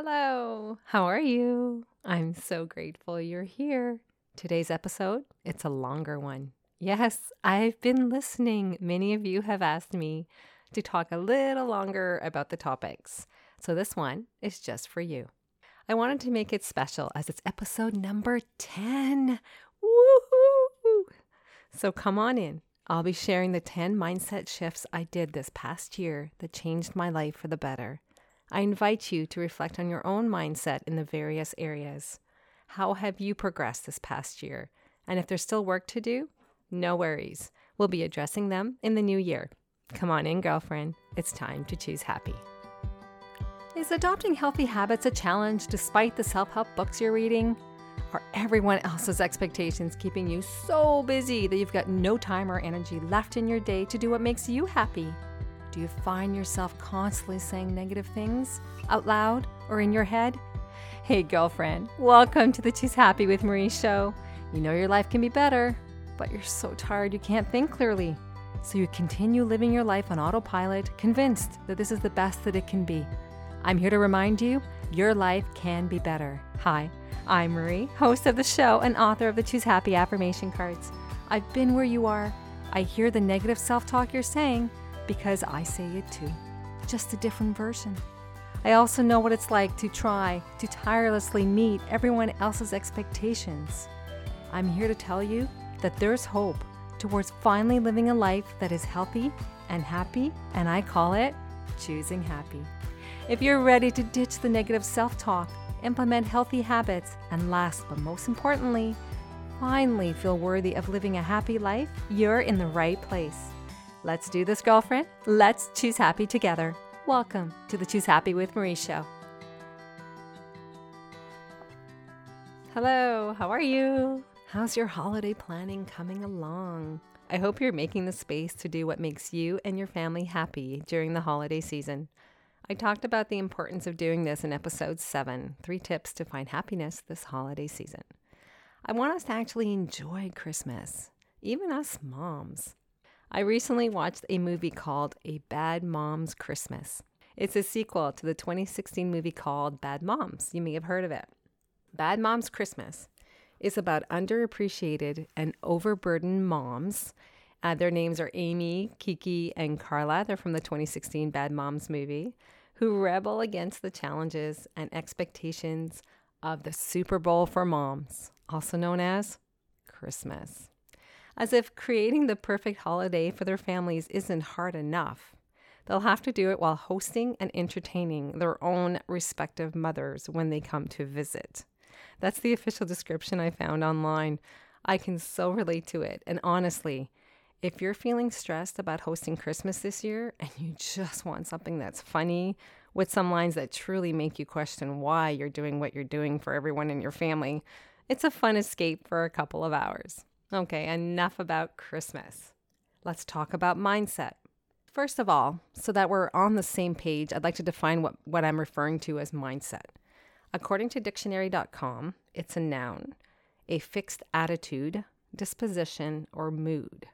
Hello, how are you? I'm so grateful you're here. Today's episode, it's a longer one. Yes, I've been listening. Many of you have asked me to talk a little longer about the topics. So this one is just for you. I wanted to make it special as it's episode number 10. Woohoo! So come on in. I'll be sharing the 10 mindset shifts I did this past year that changed my life for the better. I invite you to reflect on your own mindset in the various areas. How have you progressed this past year? And if there's still work to do, no worries. We'll be addressing them in the new year. Come on in, girlfriend. It's time to choose happy. Is adopting healthy habits a challenge despite the self help books you're reading? Are everyone else's expectations keeping you so busy that you've got no time or energy left in your day to do what makes you happy? Do you find yourself constantly saying negative things out loud or in your head? Hey, girlfriend, welcome to the Choose Happy with Marie show. You know your life can be better, but you're so tired you can't think clearly. So you continue living your life on autopilot, convinced that this is the best that it can be. I'm here to remind you your life can be better. Hi, I'm Marie, host of the show and author of the Choose Happy affirmation cards. I've been where you are. I hear the negative self talk you're saying because I say it too, just a different version. I also know what it's like to try to tirelessly meet everyone else's expectations. I'm here to tell you that there's hope towards finally living a life that is healthy and happy, and I call it choosing happy. If you're ready to ditch the negative self talk, implement healthy habits, and last but most importantly, finally feel worthy of living a happy life, you're in the right place. Let's do this, girlfriend. Let's choose happy together. Welcome to the Choose Happy with Marie show. Hello, how are you? How's your holiday planning coming along? I hope you're making the space to do what makes you and your family happy during the holiday season. I talked about the importance of doing this in episode 7 Three Tips to Find Happiness This Holiday Season. I want us to actually enjoy Christmas, even us moms. I recently watched a movie called A Bad Mom's Christmas. It's a sequel to the 2016 movie called Bad Moms. You may have heard of it. Bad Moms Christmas is about underappreciated and overburdened moms. Uh, their names are Amy, Kiki, and Carla. They're from the 2016 Bad Moms movie, who rebel against the challenges and expectations of the Super Bowl for moms, also known as Christmas as if creating the perfect holiday for their families isn't hard enough. They'll have to do it while hosting and entertaining their own respective mothers when they come to visit. That's the official description I found online. I can so relate to it. And honestly, if you're feeling stressed about hosting Christmas this year and you just want something that's funny with some lines that truly make you question why you're doing what you're doing for everyone in your family, it's a fun escape for a couple of hours. Okay, enough about Christmas. Let's talk about mindset. First of all, so that we're on the same page, I'd like to define what, what I'm referring to as mindset. According to dictionary.com, it's a noun, a fixed attitude, disposition, or mood.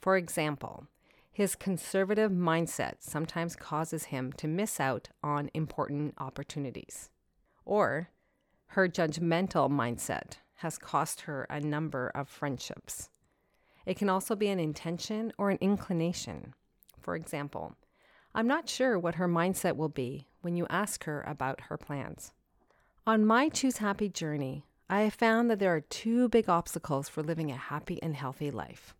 For example, his conservative mindset sometimes causes him to miss out on important opportunities. Or her judgmental mindset has cost her a number of friendships. It can also be an intention or an inclination. For example, I'm not sure what her mindset will be when you ask her about her plans. On my Choose Happy journey, I have found that there are two big obstacles for living a happy and healthy life.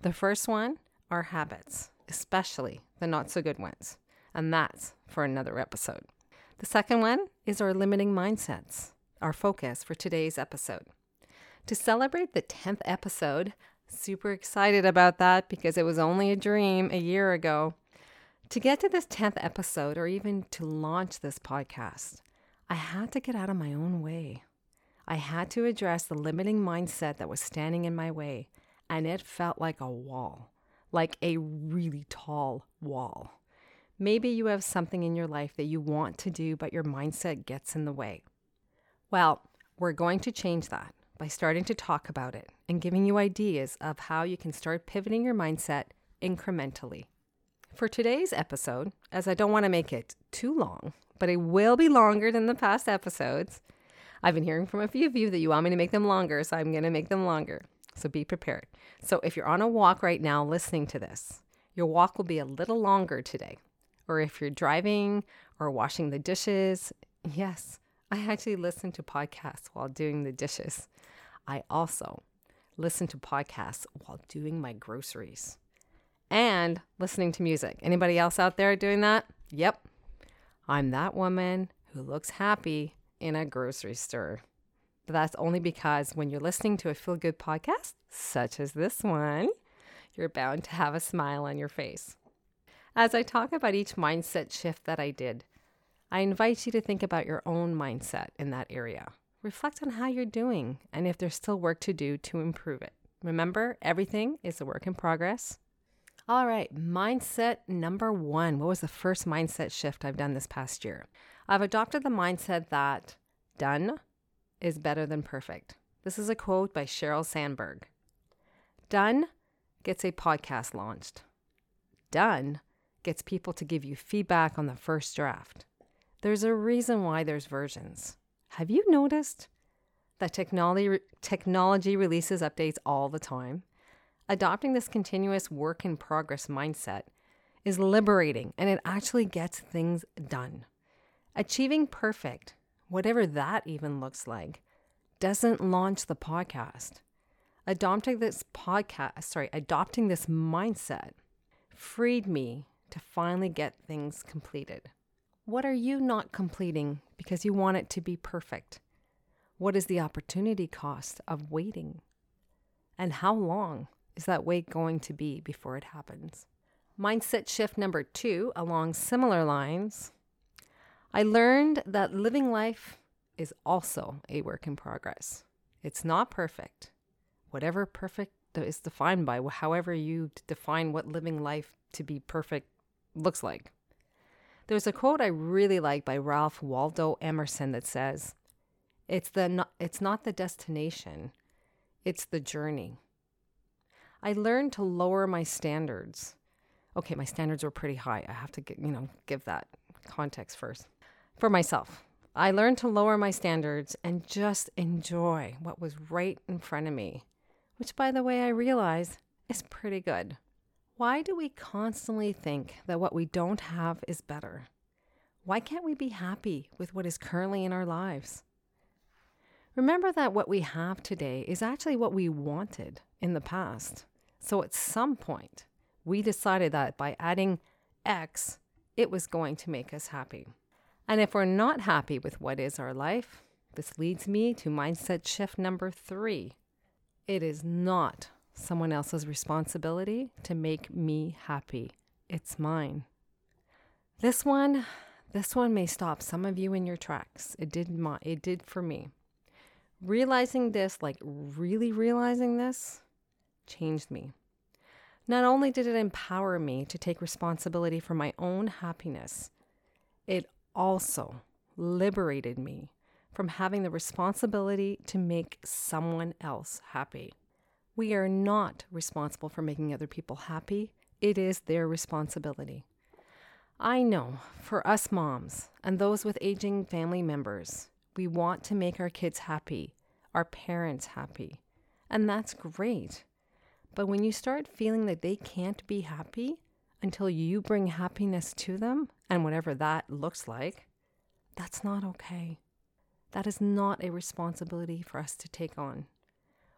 The first one are habits, especially the not so good ones, and that's for another episode. The second one is our limiting mindsets, our focus for today's episode to celebrate the 10th episode. Super excited about that because it was only a dream a year ago. To get to this 10th episode, or even to launch this podcast, I had to get out of my own way. I had to address the limiting mindset that was standing in my way, and it felt like a wall, like a really tall wall. Maybe you have something in your life that you want to do, but your mindset gets in the way. Well, we're going to change that by starting to talk about it and giving you ideas of how you can start pivoting your mindset incrementally. For today's episode, as I don't want to make it too long, but it will be longer than the past episodes, I've been hearing from a few of you that you want me to make them longer, so I'm going to make them longer. So be prepared. So if you're on a walk right now listening to this, your walk will be a little longer today. Or if you're driving or washing the dishes, yes, I actually listen to podcasts while doing the dishes. I also listen to podcasts while doing my groceries and listening to music. Anybody else out there doing that? Yep. I'm that woman who looks happy in a grocery store. But that's only because when you're listening to a feel good podcast, such as this one, you're bound to have a smile on your face. As I talk about each mindset shift that I did, I invite you to think about your own mindset in that area. Reflect on how you're doing and if there's still work to do to improve it. Remember, everything is a work in progress. All right, mindset number one. What was the first mindset shift I've done this past year? I've adopted the mindset that done is better than perfect. This is a quote by Sheryl Sandberg. Done gets a podcast launched. Done gets people to give you feedback on the first draft. There's a reason why there's versions. Have you noticed that technology technology releases updates all the time? Adopting this continuous work in progress mindset is liberating and it actually gets things done. Achieving perfect, whatever that even looks like, doesn't launch the podcast. Adopting this podcast, sorry, adopting this mindset freed me to finally get things completed. What are you not completing because you want it to be perfect? What is the opportunity cost of waiting? And how long is that wait going to be before it happens? Mindset shift number two, along similar lines, I learned that living life is also a work in progress. It's not perfect. Whatever perfect is defined by, however you define what living life to be perfect looks like. There's a quote I really like by Ralph Waldo Emerson that says, "It's the it's not the destination, it's the journey." I learned to lower my standards. Okay, my standards were pretty high. I have to get, you know, give that context first. For myself, I learned to lower my standards and just enjoy what was right in front of me, which by the way I realize is pretty good. Why do we constantly think that what we don't have is better? Why can't we be happy with what is currently in our lives? Remember that what we have today is actually what we wanted in the past. So at some point, we decided that by adding X, it was going to make us happy. And if we're not happy with what is our life, this leads me to mindset shift number three. It is not someone else's responsibility to make me happy. It's mine. This one, this one may stop some of you in your tracks. It did my, it did for me. Realizing this, like really realizing this, changed me. Not only did it empower me to take responsibility for my own happiness, it also liberated me from having the responsibility to make someone else happy. We are not responsible for making other people happy, it is their responsibility. I know for us moms and those with aging family members, we want to make our kids happy, our parents happy, and that's great. But when you start feeling that they can't be happy until you bring happiness to them, and whatever that looks like, that's not okay. That is not a responsibility for us to take on.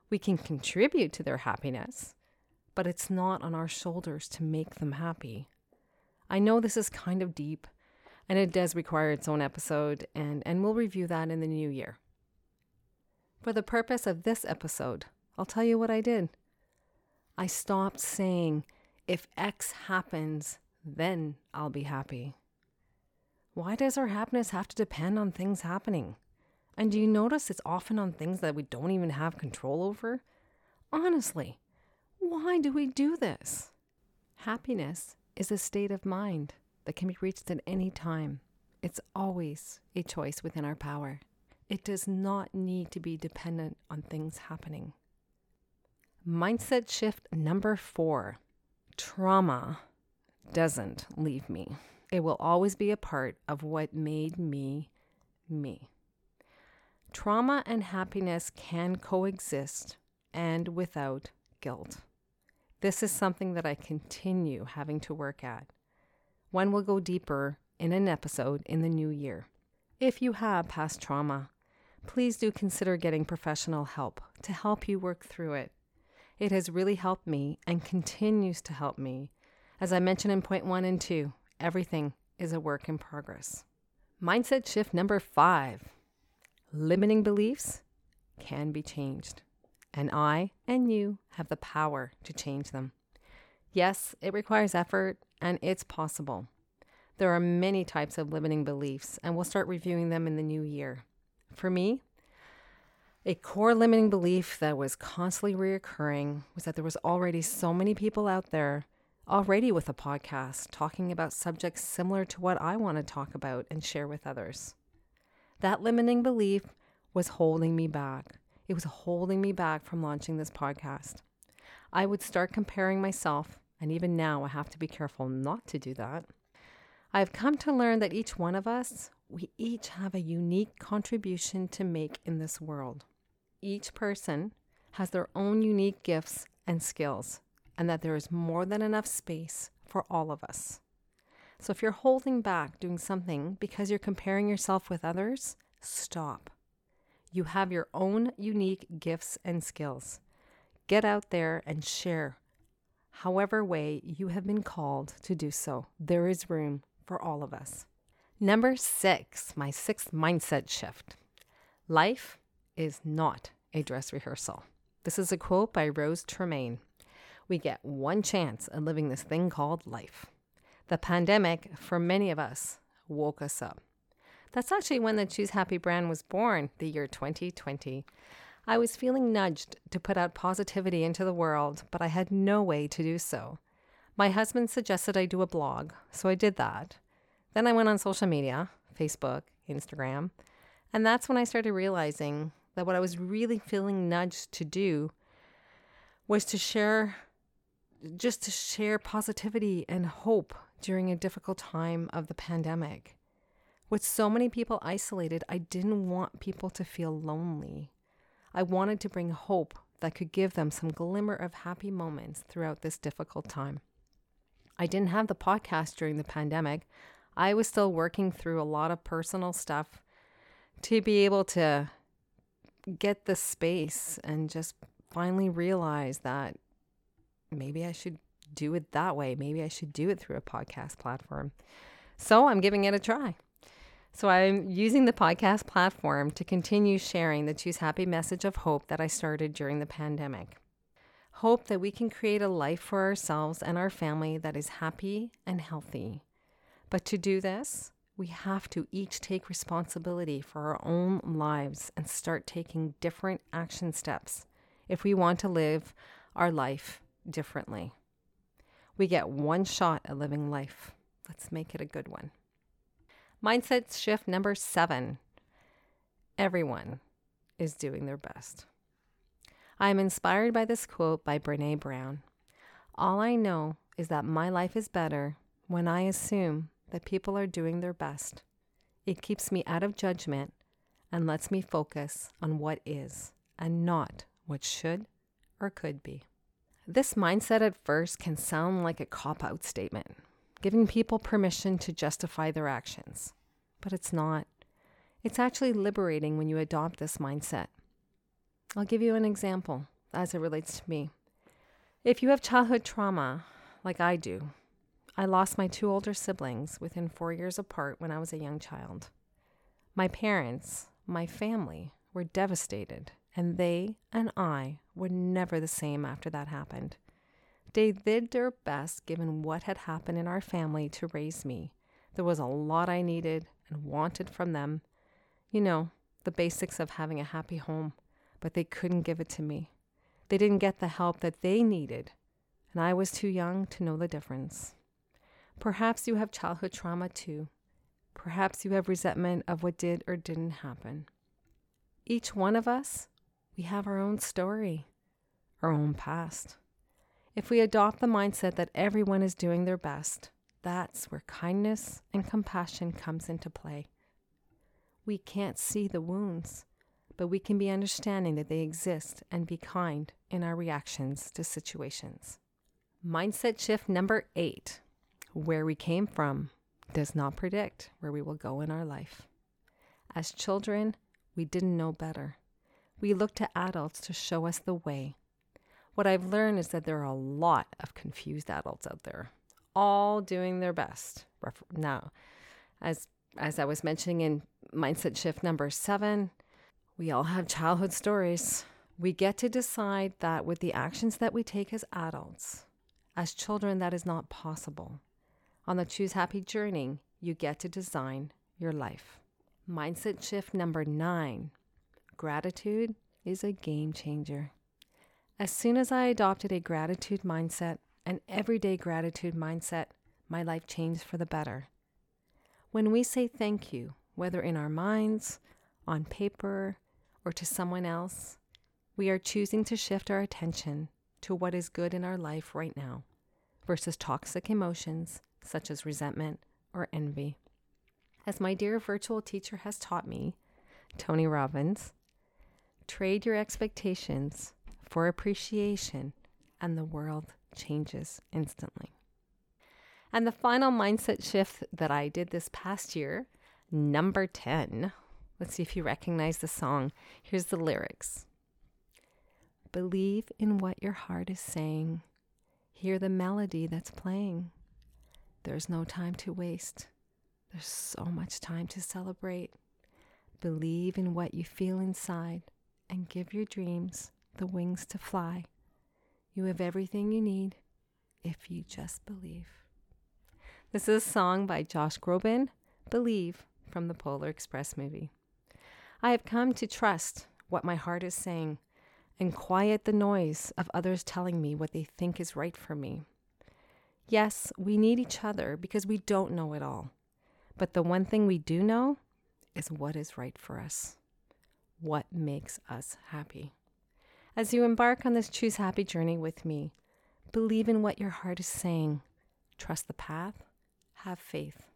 We can contribute to their happiness, but it's not on our shoulders to make them happy. I know this is kind of deep, and it does require its own episode, and, and we'll review that in the new year. For the purpose of this episode, I'll tell you what I did. I stopped saying, if X happens, then I'll be happy. Why does our happiness have to depend on things happening? And do you notice it's often on things that we don't even have control over? Honestly, why do we do this? Happiness is a state of mind that can be reached at any time. It's always a choice within our power. It does not need to be dependent on things happening. Mindset shift number four trauma doesn't leave me. It will always be a part of what made me me. Trauma and happiness can coexist and without guilt. This is something that I continue having to work at. One will go deeper in an episode in the new year. If you have past trauma, please do consider getting professional help to help you work through it. It has really helped me and continues to help me. As I mentioned in point one and two, everything is a work in progress. Mindset shift number five limiting beliefs can be changed, and I and you have the power to change them. Yes, it requires effort, and it's possible. There are many types of limiting beliefs, and we'll start reviewing them in the new year. For me, a core limiting belief that was constantly reoccurring was that there was already so many people out there already with a podcast talking about subjects similar to what I want to talk about and share with others. That limiting belief was holding me back. It was holding me back from launching this podcast. I would start comparing myself, and even now I have to be careful not to do that. I've come to learn that each one of us, we each have a unique contribution to make in this world. Each person has their own unique gifts and skills, and that there is more than enough space for all of us. So if you're holding back doing something because you're comparing yourself with others, stop. You have your own unique gifts and skills. Get out there and share however way you have been called to do so. There is room for all of us. Number six, my sixth mindset shift. Life is not a dress rehearsal. This is a quote by Rose Tremain. We get one chance at living this thing called life. The pandemic, for many of us, woke us up. That's actually when the Choose Happy brand was born, the year 2020. I was feeling nudged to put out positivity into the world, but I had no way to do so. My husband suggested I do a blog, so I did that. Then I went on social media Facebook, Instagram, and that's when I started realizing that what I was really feeling nudged to do was to share, just to share positivity and hope during a difficult time of the pandemic. With so many people isolated, I didn't want people to feel lonely. I wanted to bring hope that could give them some glimmer of happy moments throughout this difficult time. I didn't have the podcast during the pandemic. I was still working through a lot of personal stuff to be able to get the space and just finally realize that maybe I should do it that way. Maybe I should do it through a podcast platform. So I'm giving it a try. So I'm using the podcast platform to continue sharing the Choose Happy message of hope that I started during the pandemic. Hope that we can create a life for ourselves and our family that is happy and healthy. But to do this, we have to each take responsibility for our own lives and start taking different action steps if we want to live our life differently. We get one shot at living life. Let's make it a good one. Mindset shift number seven everyone is doing their best. I am inspired by this quote by Brene Brown. All I know is that my life is better when I assume that people are doing their best. It keeps me out of judgment and lets me focus on what is and not what should or could be. This mindset at first can sound like a cop out statement, giving people permission to justify their actions, but it's not. It's actually liberating when you adopt this mindset. I'll give you an example as it relates to me. If you have childhood trauma, like I do, I lost my two older siblings within four years apart when I was a young child. My parents, my family, were devastated, and they and I were never the same after that happened. They did their best given what had happened in our family to raise me. There was a lot I needed and wanted from them. You know, the basics of having a happy home, but they couldn't give it to me. They didn't get the help that they needed, and I was too young to know the difference. Perhaps you have childhood trauma too. Perhaps you have resentment of what did or didn't happen. Each one of us, we have our own story, our own past. If we adopt the mindset that everyone is doing their best, that's where kindness and compassion comes into play. We can't see the wounds, but we can be understanding that they exist and be kind in our reactions to situations. Mindset shift number eight where we came from does not predict where we will go in our life. As children, we didn't know better. We look to adults to show us the way. What I've learned is that there are a lot of confused adults out there, all doing their best. Now, as as I was mentioning in mindset shift number 7, we all have childhood stories. We get to decide that with the actions that we take as adults, as children that is not possible. On the Choose Happy journey, you get to design your life. Mindset shift number nine gratitude is a game changer. As soon as I adopted a gratitude mindset, an everyday gratitude mindset, my life changed for the better. When we say thank you, whether in our minds, on paper, or to someone else, we are choosing to shift our attention to what is good in our life right now versus toxic emotions such as resentment or envy. As my dear virtual teacher has taught me, Tony Robbins, trade your expectations for appreciation, and the world changes instantly. And the final mindset shift that I did this past year, number 10. Let's see if you recognize the song. Here's the lyrics Believe in what your heart is saying, hear the melody that's playing. There's no time to waste. There's so much time to celebrate. Believe in what you feel inside and give your dreams the wings to fly. You have everything you need if you just believe. This is a song by Josh Groban, Believe, from the Polar Express movie. I have come to trust what my heart is saying and quiet the noise of others telling me what they think is right for me. Yes, we need each other because we don't know it all. But the one thing we do know is what is right for us, what makes us happy. As you embark on this Choose Happy journey with me, believe in what your heart is saying, trust the path, have faith.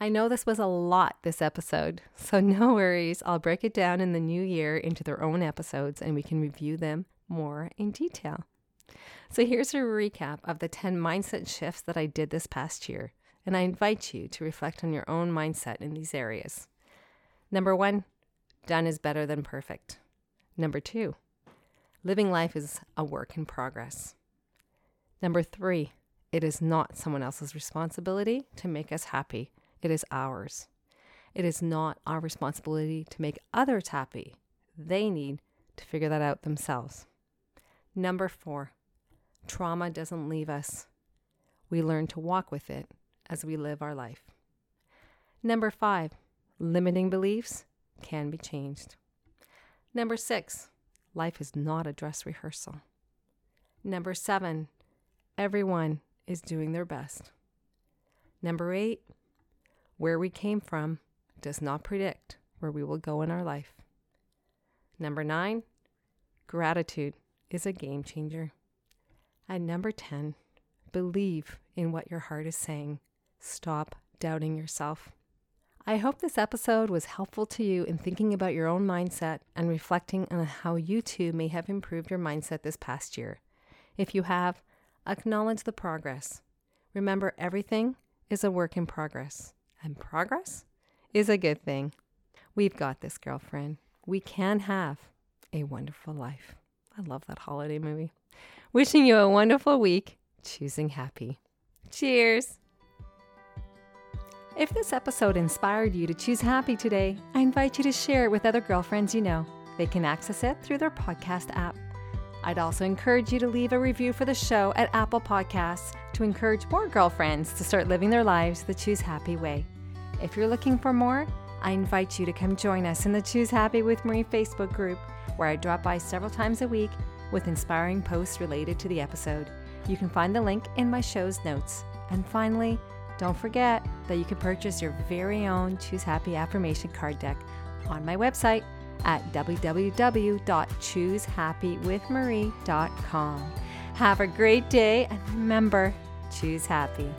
I know this was a lot this episode, so no worries. I'll break it down in the new year into their own episodes and we can review them more in detail. So here's a recap of the 10 mindset shifts that I did this past year, and I invite you to reflect on your own mindset in these areas. Number one, done is better than perfect. Number two, living life is a work in progress. Number three, it is not someone else's responsibility to make us happy, it is ours. It is not our responsibility to make others happy. They need to figure that out themselves. Number four, Trauma doesn't leave us. We learn to walk with it as we live our life. Number five, limiting beliefs can be changed. Number six, life is not a dress rehearsal. Number seven, everyone is doing their best. Number eight, where we came from does not predict where we will go in our life. Number nine, gratitude is a game changer. And number 10, believe in what your heart is saying. Stop doubting yourself. I hope this episode was helpful to you in thinking about your own mindset and reflecting on how you too may have improved your mindset this past year. If you have, acknowledge the progress. Remember, everything is a work in progress, and progress is a good thing. We've got this, girlfriend. We can have a wonderful life. I love that holiday movie. Wishing you a wonderful week, choosing happy. Cheers! If this episode inspired you to choose happy today, I invite you to share it with other girlfriends you know. They can access it through their podcast app. I'd also encourage you to leave a review for the show at Apple Podcasts to encourage more girlfriends to start living their lives the Choose Happy way. If you're looking for more, I invite you to come join us in the Choose Happy with Marie Facebook group, where I drop by several times a week with inspiring posts related to the episode. You can find the link in my show's notes. And finally, don't forget that you can purchase your very own Choose Happy affirmation card deck on my website at www.choosehappywithmarie.com. Have a great day and remember, choose happy.